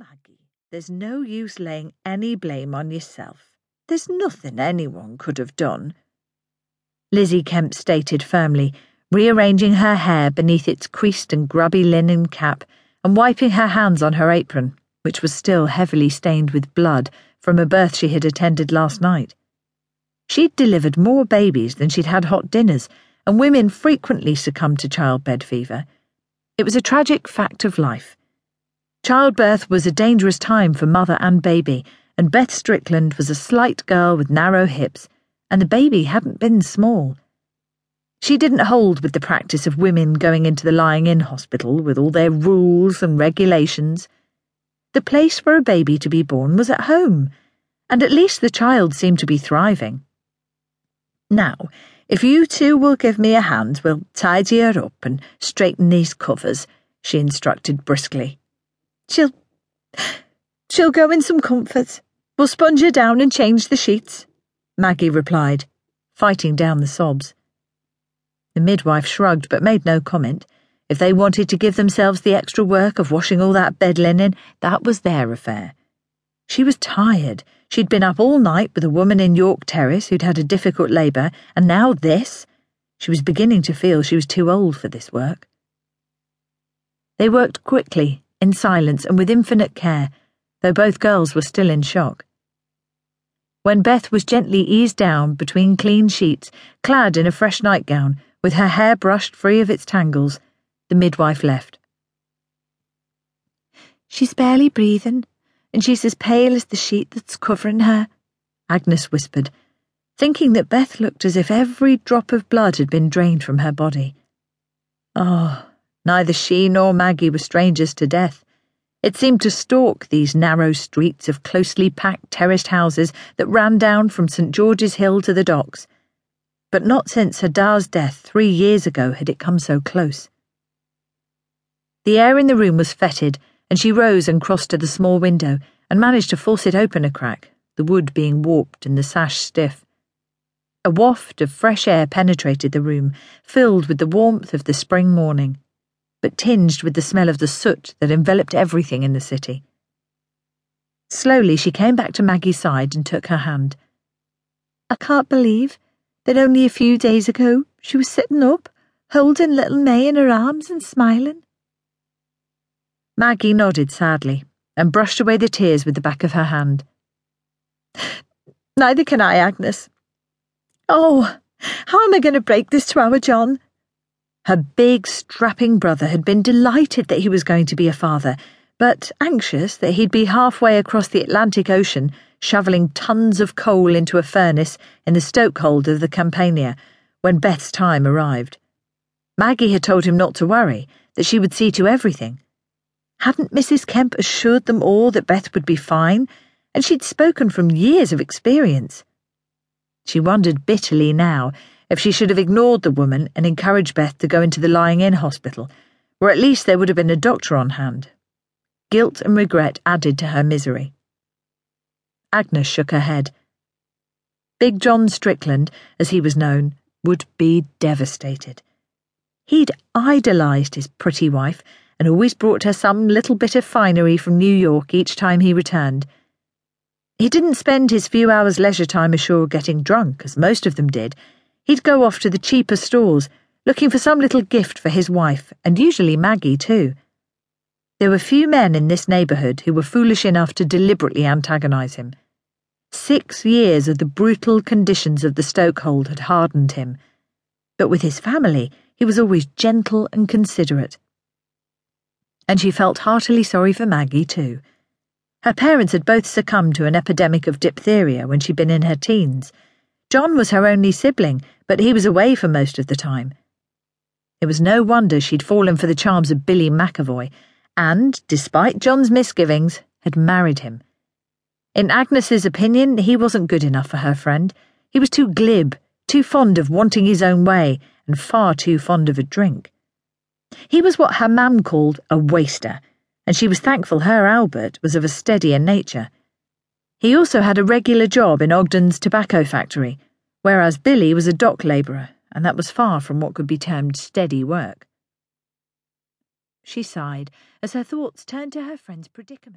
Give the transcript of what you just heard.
Maggie, there's no use laying any blame on yourself. There's nothing anyone could have done. Lizzie Kemp stated firmly, rearranging her hair beneath its creased and grubby linen cap and wiping her hands on her apron, which was still heavily stained with blood from a birth she had attended last night. She'd delivered more babies than she'd had hot dinners, and women frequently succumbed to childbed fever. It was a tragic fact of life. Childbirth was a dangerous time for mother and baby, and Beth Strickland was a slight girl with narrow hips, and the baby hadn't been small. She didn't hold with the practice of women going into the lying in hospital with all their rules and regulations. The place for a baby to be born was at home, and at least the child seemed to be thriving. Now, if you two will give me a hand, we'll tidy her up and straighten these covers, she instructed briskly. She'll. she'll go in some comforts. We'll sponge her down and change the sheets, Maggie replied, fighting down the sobs. The midwife shrugged but made no comment. If they wanted to give themselves the extra work of washing all that bed linen, that was their affair. She was tired. She'd been up all night with a woman in York Terrace who'd had a difficult labour, and now this. She was beginning to feel she was too old for this work. They worked quickly, in silence, and with infinite care, though both girls were still in shock. When Beth was gently eased down between clean sheets, clad in a fresh nightgown, with her hair brushed free of its tangles, the midwife left. She's barely breathing, and she's as pale as the sheet that's covering her, Agnes whispered, thinking that Beth looked as if every drop of blood had been drained from her body. Oh, neither she nor Maggie were strangers to death. It seemed to stalk these narrow streets of closely packed terraced houses that ran down from St George's Hill to the docks. But not since Hadar's death three years ago had it come so close. The air in the room was fetid and she rose and crossed to the small window and managed to force it open a crack, the wood being warped and the sash stiff. A waft of fresh air penetrated the room, filled with the warmth of the spring morning, but tinged with the smell of the soot that enveloped everything in the city. Slowly she came back to Maggie's side and took her hand. I can't believe that only a few days ago she was sitting up, holding little Mae in her arms and smiling. Maggie nodded sadly and brushed away the tears with the back of her hand. Neither can I, Agnes. Oh, how am I going to break this to our John? Her big, strapping brother had been delighted that he was going to be a father, but anxious that he'd be halfway across the Atlantic Ocean, shoveling tons of coal into a furnace in the stokehold of the Campania when Beth's time arrived. Maggie had told him not to worry, that she would see to everything. Hadn't Mrs. Kemp assured them all that Beth would be fine, and she'd spoken from years of experience? She wondered bitterly now if she should have ignored the woman and encouraged Beth to go into the lying in hospital, where at least there would have been a doctor on hand. Guilt and regret added to her misery. Agnes shook her head. Big John Strickland, as he was known, would be devastated. He'd idolised his pretty wife and always brought her some little bit of finery from New York each time he returned. He didn't spend his few hours leisure time ashore getting drunk, as most of them did. He'd go off to the cheaper stores, looking for some little gift for his wife, and usually Maggie, too. There were few men in this neighbourhood who were foolish enough to deliberately antagonise him. Six years of the brutal conditions of the stokehold had hardened him, but with his family he was always gentle and considerate and she felt heartily sorry for Maggie, too. Her parents had both succumbed to an epidemic of diphtheria when she'd been in her teens. John was her only sibling, but he was away for most of the time. It was no wonder she'd fallen for the charms of Billy McAvoy, and, despite John's misgivings, had married him. In Agnes's opinion, he wasn't good enough for her friend. He was too glib, too fond of wanting his own way, and far too fond of a drink. He was what her mam called a waster, and she was thankful her Albert was of a steadier nature. He also had a regular job in Ogden's tobacco factory, whereas Billy was a dock labourer, and that was far from what could be termed steady work. She sighed as her thoughts turned to her friend's predicament.